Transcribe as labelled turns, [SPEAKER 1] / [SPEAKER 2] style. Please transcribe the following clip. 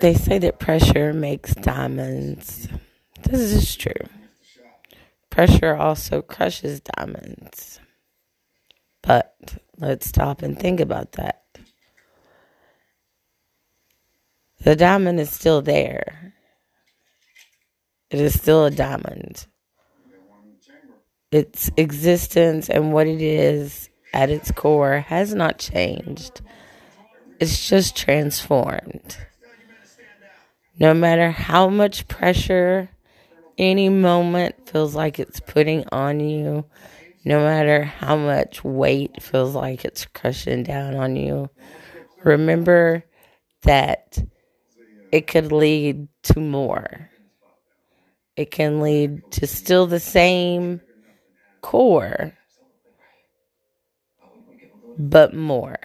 [SPEAKER 1] They say that pressure makes diamonds. This is true. Pressure also crushes diamonds. But let's stop and think about that. The diamond is still there. It is still a diamond. Its existence and what it is at its core has not changed. It's just transformed. No matter how much pressure any moment feels like it's putting on you, no matter how much weight feels like it's crushing down on you, remember that it could lead to more. It can lead to still the same core, but more.